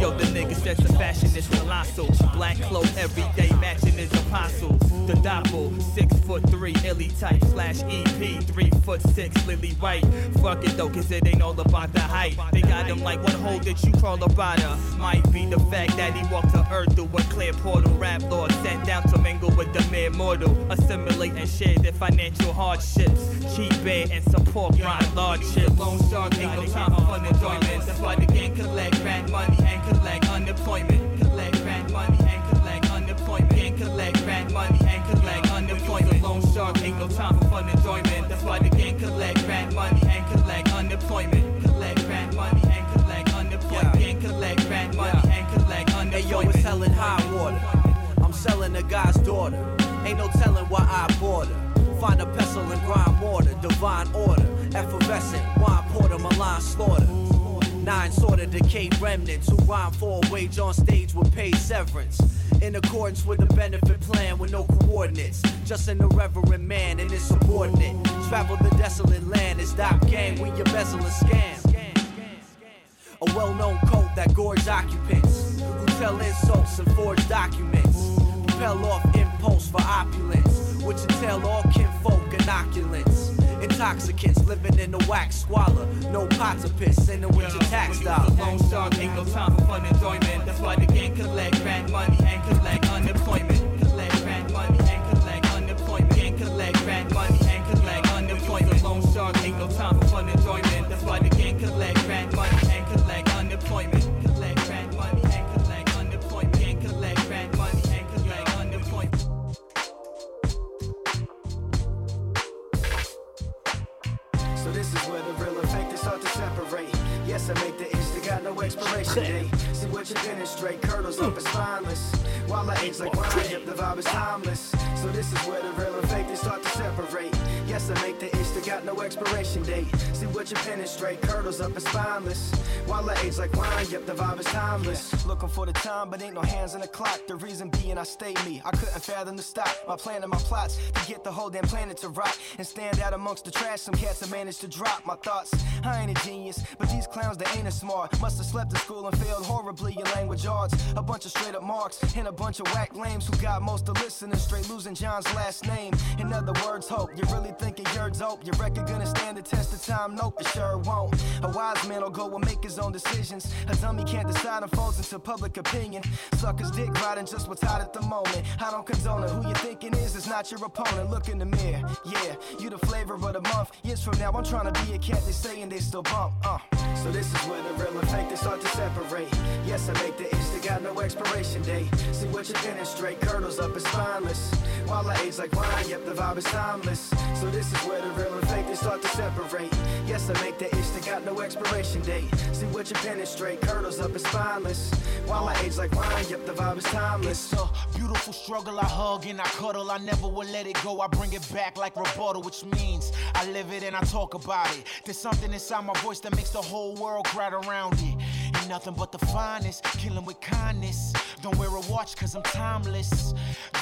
Yo, the nigga says the fashion is colossal. Black clothes every day matching his apostle. The doppel, six foot three, illy type, slash EP, three foot six, lily white. Fuck it though, cause it ain't all about the height. They got him like one hole that you crawl about her. Might be the fact that he walked to earth through a clear portal. Rap lord sent down to mingle with the mere mortal. Assimilate and share their financial hardships. Cheap bear and support grind largeship. Lone shark ain't no time for enjoyment. That's why the gang collect rent money and collect unemployment. Collect rent money and collect unemployment. Gang collect rent money and collect unemployment. Lone shark ain't no time for fun enjoyment. That's why the gang collect rent money and collect unemployment. Collect rent money and collect unemployment. Gang collect rent money and collect unemployment. Hey yo, it's in high water. I'm selling a guy's daughter. Ain't no telling why I bought her. Find a pestle and grind mortar, divine order. Effervescent, wine porter, malign slaughter. Nine sort of decayed remnants who rhyme for a wage on stage with paid severance. In accordance with the benefit plan with no coordinates. Just an irreverent man and his subordinate. Travel the desolate land and stop gang you embezzle and scam. A well known cult that gorge occupants who tell insults and forge documents. Propel off impulse for opulence, which entail all kinfolk opulence. Intoxicants living in the wax squalor. No pot to piss in the winter tax dollar. Lone shark ain't no time for fun enjoyment. That's why the gang collect rent money and collect unemployment. No. See what you demonstrate, curdles up and spineless. While I age like wine, yep, the vibe is timeless. So this is where the real and fake they start to separate. Yes, I make the itch that got no expiration date. See what you penetrate, curdles up and spineless. While I age like wine, yep, the vibe is timeless. Looking for the time, but ain't no hands on the clock. The reason being I stay me. I couldn't fathom the stop. My plan and my plots to get the whole damn planet to rock and stand out amongst the trash. Some cats have managed to drop my thoughts. I ain't a genius, but these clowns they ain't as smart. Must have slept in school and failed horribly in language arts. A bunch of straight up marks and a bunch of whack lames who got most of listeners straight losing John's last name. In other words, hope you really thinking you're dope. Your record gonna stand the test of time? Nope, it sure won't. A wise man will go and make his own decisions. A dummy can't decide and falls into public opinion. Suckers dick riding just what's hot at the moment. I don't condone it. Who you thinking is is not your opponent. Look in the mirror, yeah, you the flavor of the month. Years from now, I'm trying to be a cat they saying they still bump. Uh. So this is where the real and fake they start to separate. Yes, I make the itch that got no expiration date. See what you demonstrate, curdles up and spineless. While I age like wine, yep, the vibe is timeless. So this is where the real and fake they start to separate. Yes, I make the itch that got no expiration date. See what you penetrate, curdles up and spineless. While I age like wine, yep, the vibe is timeless. It's a beautiful struggle. I hug and I cuddle. I never will let it go. I bring it back like rebuttal, which means I live it and I talk about it. There's something inside my voice that makes the whole world crowd around it. Ain't nothing but the finest, killing with kindness. Don't wear a watch cause I'm timeless.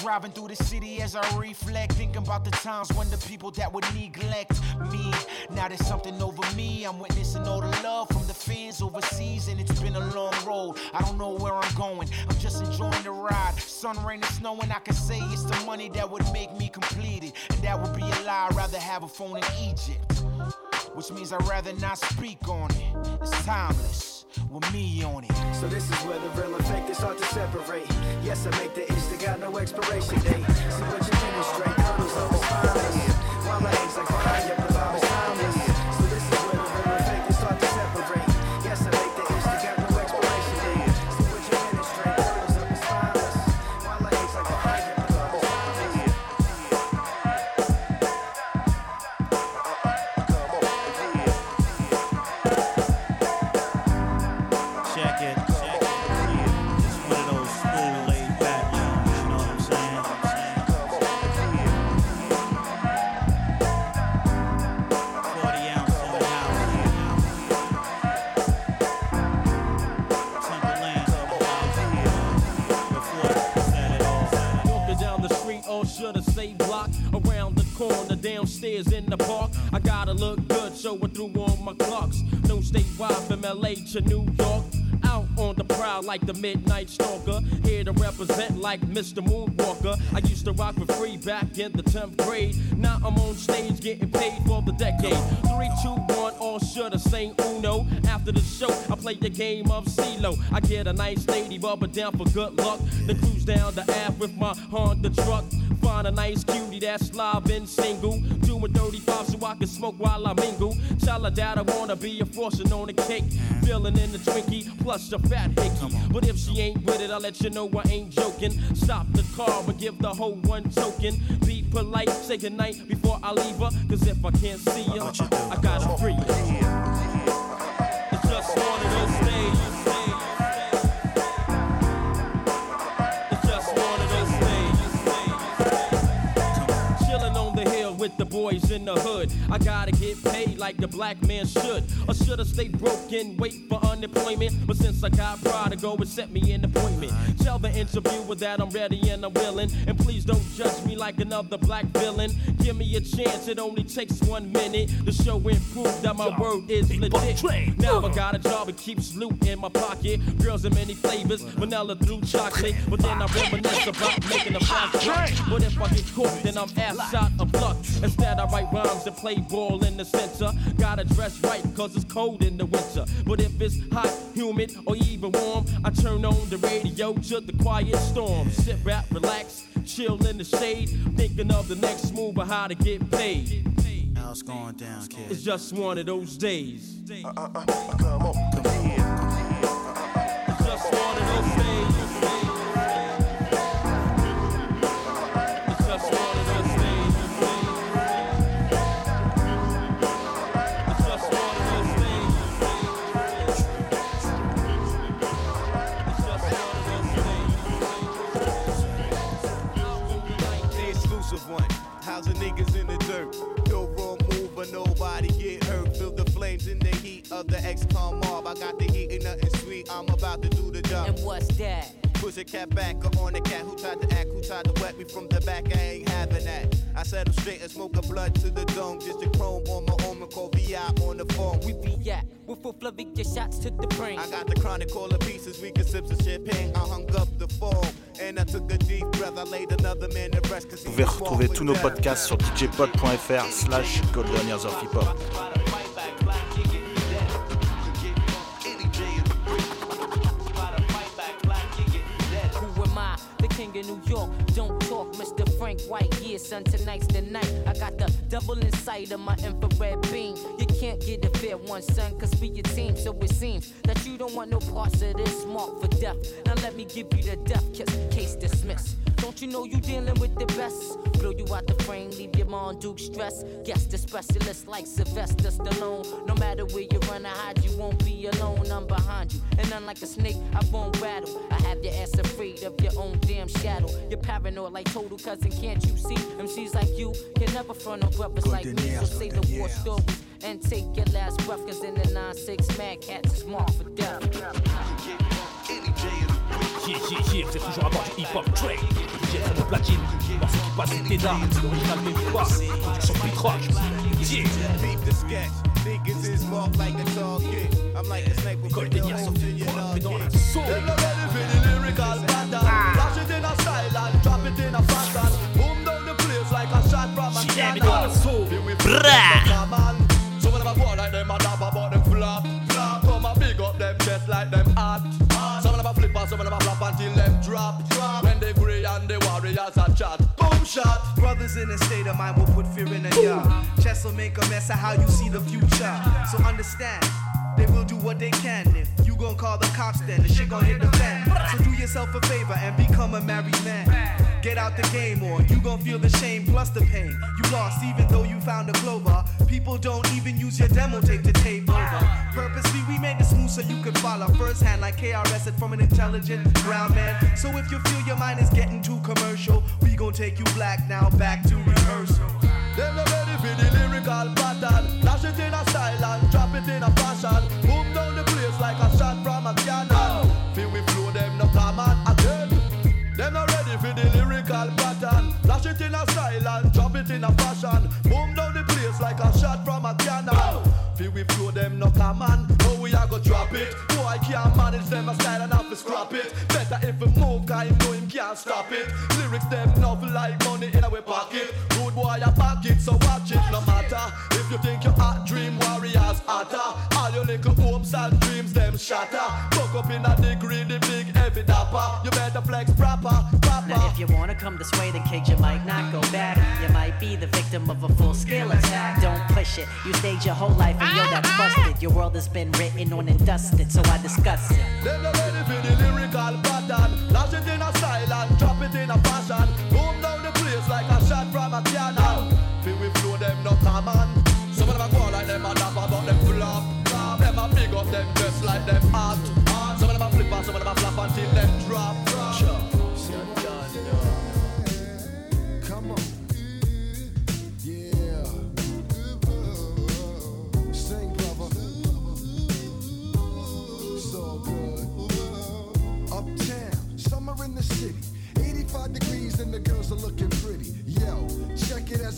Driving through the city as I reflect, thinking about the times when the people that would neglect me. Now there's something over me. I'm witnessing all the love from the fans overseas, and it's been a long road. I don't know where I'm going. I'm just enjoying the ride. Sun, rain, and snow, and I can say it's the money that would make me complete it. And that would be a lie. I'd rather have a phone in Egypt. Which means I'd rather not speak on it. It's timeless with me on it. So this is where the real and fake is hard to separate. Yes, I make the itch that got no expiration date. See what you demonstrate, kernels downstairs in the park. I gotta look good, showing through all my clocks. No statewide from LA to New York. Out on the prowl like the midnight stalker. Here to represent like Mr. Moonwalker. I used to rock for free back in the 10th grade. Now I'm on stage getting paid for the decade. Three, two, one, all should have sing Uno. After the show, I play the game of CeeLo. I get a nice lady rubber down for good luck. Then cruise down the Ave with my Honda truck. Find a nice cutie that's live and single. Doing 35 so I can smoke while I mingle. Tell her that I wanna be a frosting on the cake. Filling in the Twinkie plus a fat hickey. But if she ain't with it, I'll let you know I ain't joking. Stop the car but give the whole one token. Be polite, say goodnight before I leave her. Cause if I can't see her, I gotta free her. With the boys in the hood. I gotta get paid like the black man should. Or should I stay broke and wait for unemployment? But since I got prodigal, it set me an appointment. Tell the interviewer that I'm ready and I'm willing. And please don't judge me like another black villain. Give me a chance, it only takes one minute. The show and prove that my word is legit. Now I got a job, it keeps loot in my pocket. Girls in many flavors, vanilla through chocolate. But then I reminisce about making a fast. But if I get caught, then I'm ass shot of luck. Instead, I write rhymes and play ball in the center. Gotta dress right, cause it's cold in the winter. But if it's hot, humid, or even warm, I turn on the radio to the quiet storm. Sit back, relax, chill in the shade. Thinking of the next move or how to get paid. Now it's going down, kid. It's just one of those days. Uh, uh, uh, come on, come on. It's just one of those days. The niggas in the dirt? No wrong move, but nobody get hurt. Feel the flames in the heat of the ex-con mob. I got the heat and nothing sweet. I'm about to do the job. And what's that? Push a cat back up on the cat who tried to act, who tried to wet me from the back. I ain't having that. I set him straight and smoke a blood to the dome. Just a chrome on my own and call VI on the phone. We be at with full flavic shots to the brain. I got the chronic all the pieces, we can sip some champagne. I hung up the phone and I took a deep breath. I laid another man to rest cause he Vous pouvez retrouver tous nos podcasts sur djpod.fr slash Golden Years of Hip Hop. Of New York. Don't talk, Mr. Frank White. Yeah, son, tonight's the night. I got the double inside of my infrared beam. You can't get a fair one, son, cause we your team. So it seems that you don't want no parts of this mark for death. Now let me give you the death kiss. Case dismissed. Don't you know you dealing with the best? Blow you out the frame, leave your mom Duke stress. Guess the specialist like Sylvester Stallone. No matter where you run or hide, you won't be alone. I'm behind you. And unlike a snake, I won't rattle. I have your ass afraid of your own damn shadow. You're paranoid like total cousin, can't you see? MCs like you can never front on brothers like me. So say the war stories and take your last breath, cause in the 9-6 Mad Cats is marked for death. Yeah, yeah, yeah, vous êtes toujours à bord du hip-hop au platine, morceau qui passe c'est Teda, l'original même pas, production. Yeah. Niggas is marked like a target. I'm like a sniper. Des mais dans la sauce. Them not ready for the lyrical pattern. Flash it in a style and drop it in a. Boom down the place like a shot from a cannon. A chat. Boom shot. Brothers in a state of mind will put fear in a yard. Chess will make a mess of how you see the future. So understand, they will do what they can. If you gon' call the cops, then the shit gon' hit the fan. So do yourself a favor and become a married man. Get out the game or you gon' feel the shame plus the pain. You lost even though you found a clover. People don't even use your demo tape to tape over. Purposely, we made it smooth so you could follow firsthand like KRS said from an intelligent ground man. So if you feel your mind is getting too commercial, we gon' take you black now back to rehearsal. Them not ready for the lyrical pattern. Flash it in a style we flow them no man. Oh we a go drop it. Boy I can't manage them a style and have to scrap it. Better if we move, cause him know him can't stop it. Lyrics them novel like money in our pocket. Good boy a pack it, so watch it no matter. If you think you're hot, dream warriors hotter. All your little hopes and dreams them shatter. Fuck up in a degree, the big heavy dapper. You better flex proper, if you wanna come this way, then cage you might not go back. You might be the victim of a full scale attack. Don't push it. You staged your whole life and yo, that's ah, ah, ah. busted. Your world has been written on and dusted, so I discuss it.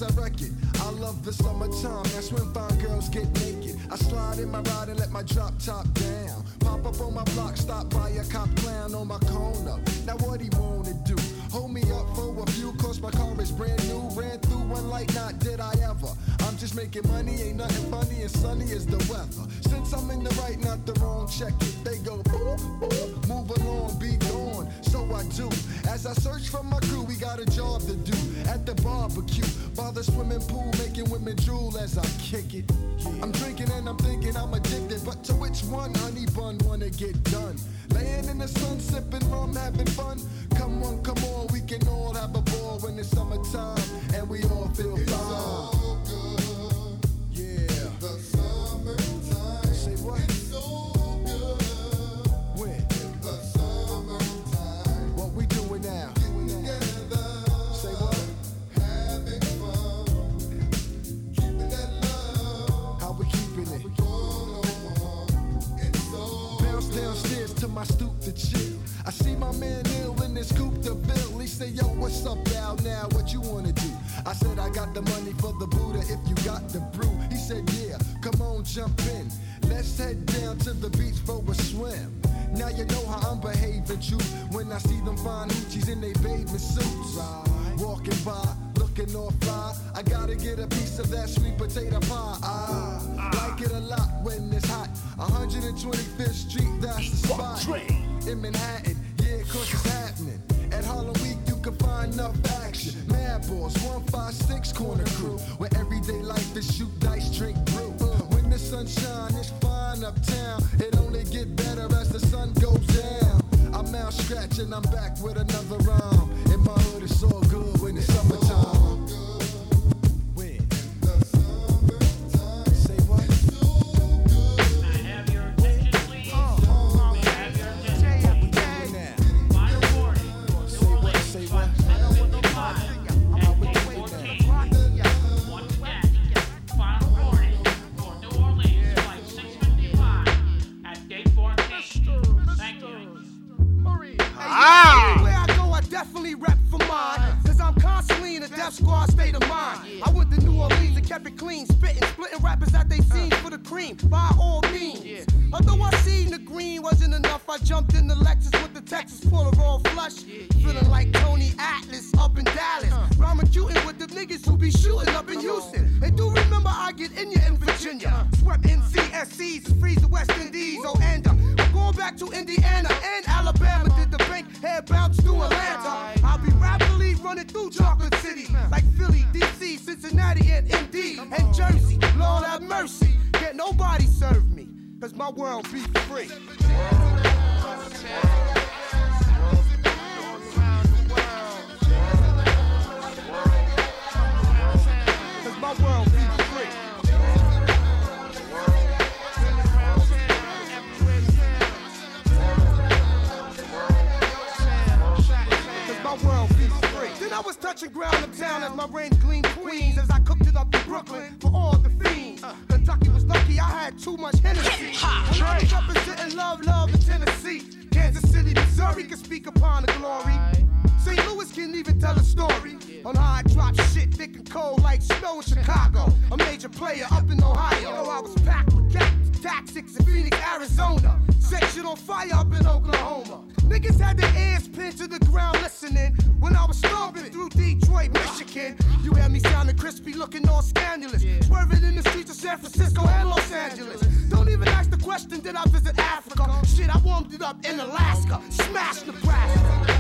As I wreck it. I love the summertime, that's when fine girls get naked. I slide in my ride and let my drop top down. Pop up on my block, stop by a cop clown on my corner. Now what he wanna do? Hold me up for a few, cause my car is brand new. Ran through one light, not did I ever. I'm just making money, ain't nothing funny and sunny as the weather. Since I'm in the right, not the wrong, check it. They go, ooh, ooh, move along, be gone. So I do. As I search for my crew, we got a job to do. At the barbecue, by the swimming pool, making women drool as I kick it. I'm drinking and I'm thinking I'm addicted, but to which one, honey bun, wanna get done? Laying in the sun, sipping rum, having fun. Come on, come on, we can all have a ball when it's summertime and we all feel fine. To my stoop to chill. I see my man Neil in his coupe to bill. He say, Yo, what's up, Al? Now, what you wanna do? I said, I got the money for the Buddha if you got the brew. He said, Yeah, come on, jump in. Let's head down to the beach for a swim. Now you know how I'm behaving, true. When I see them fine hoochies in they bathing suits. Walking by, looking all fly. I gotta get a piece of that sweet potato pie. I like it a lot when it's hot. 125th Street, that's the spot. In Manhattan, yeah, cause it's happening. At Harlem Week, you can find enough action. Mad Boss, 156 Corner Crew, where everyday life is shoot dice, drink brew. When the sun shine, it's fine uptown. It only get better as the sun goes down. I'm out scratching, I'm back with another rhyme. In my hood, it's all good when it's summertime. Detroit, Michigan. You have me sounding crispy, looking all scandalous. Swerving in the streets of San Francisco and Los Angeles. Don't even ask the question, did I visit Africa? Shit, I warmed it up in Alaska. Smash Nebraska.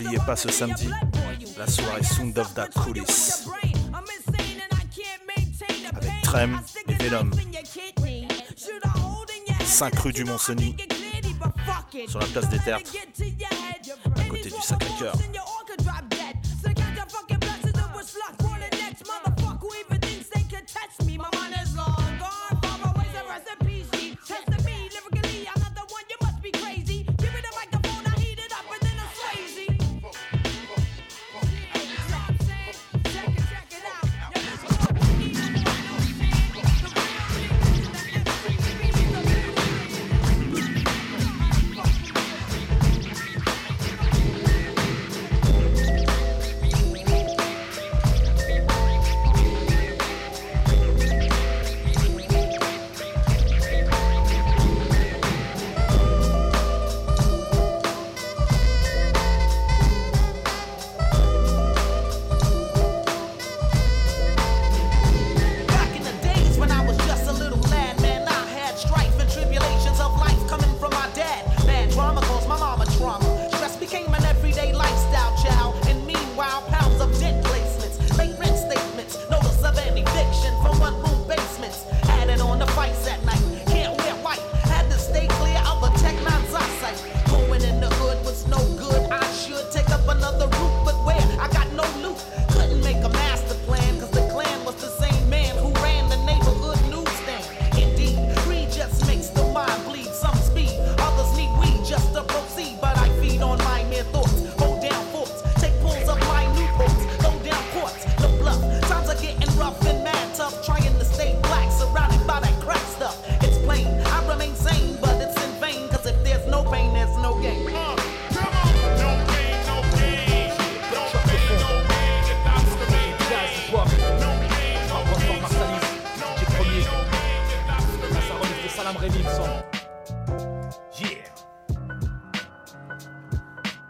N'oubliez pas ce samedi, la soirée Sound of the Coolies. Avec Trem et Venom. 5 rue du Mont-Sony, sur la place des Tertres, à côté du Sacré-Cœur.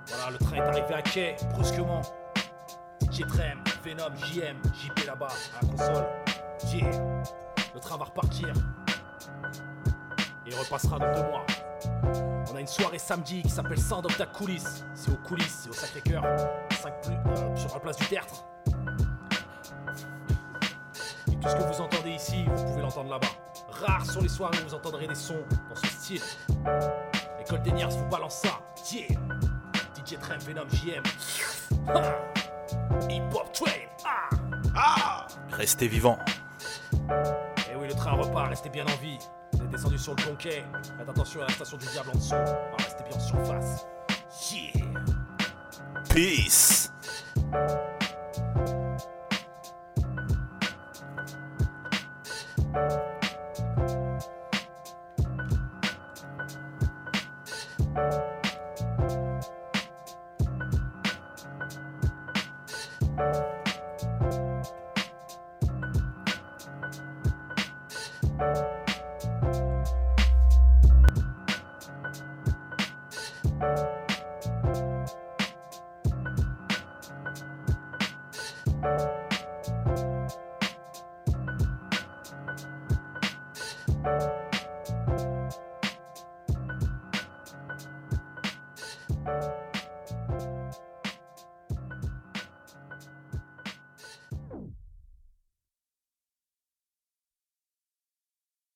Voilà, le train est arrivé à quai, brusquement. DJ Trem, Venom, JM, JP là-bas, à la console. Yeah. Le train va repartir. Il repassera dans deux mois. On a une soirée samedi qui s'appelle Sound of the Coulisses. C'est aux coulisses, c'est au Sacré-Cœur. 5 plus, euh, sur la place du Tertre. Et tout ce que vous entendez ici, vous pouvez l'entendre là-bas. Rares sont les soirées où vous entendrez des sons dans ce style. L'école des Niers vous balance ça. Yeah. DJ Trem, Venom, JM. Ha. Hip Hop Train. Ah. Ah. Restez vivants. Et oui, le train repart, restez bien en vie. Vous êtes descendu sur le pont quai. Faites attention à la station du diable en dessous. Ah, restez bien en surface. Yeah. Peace.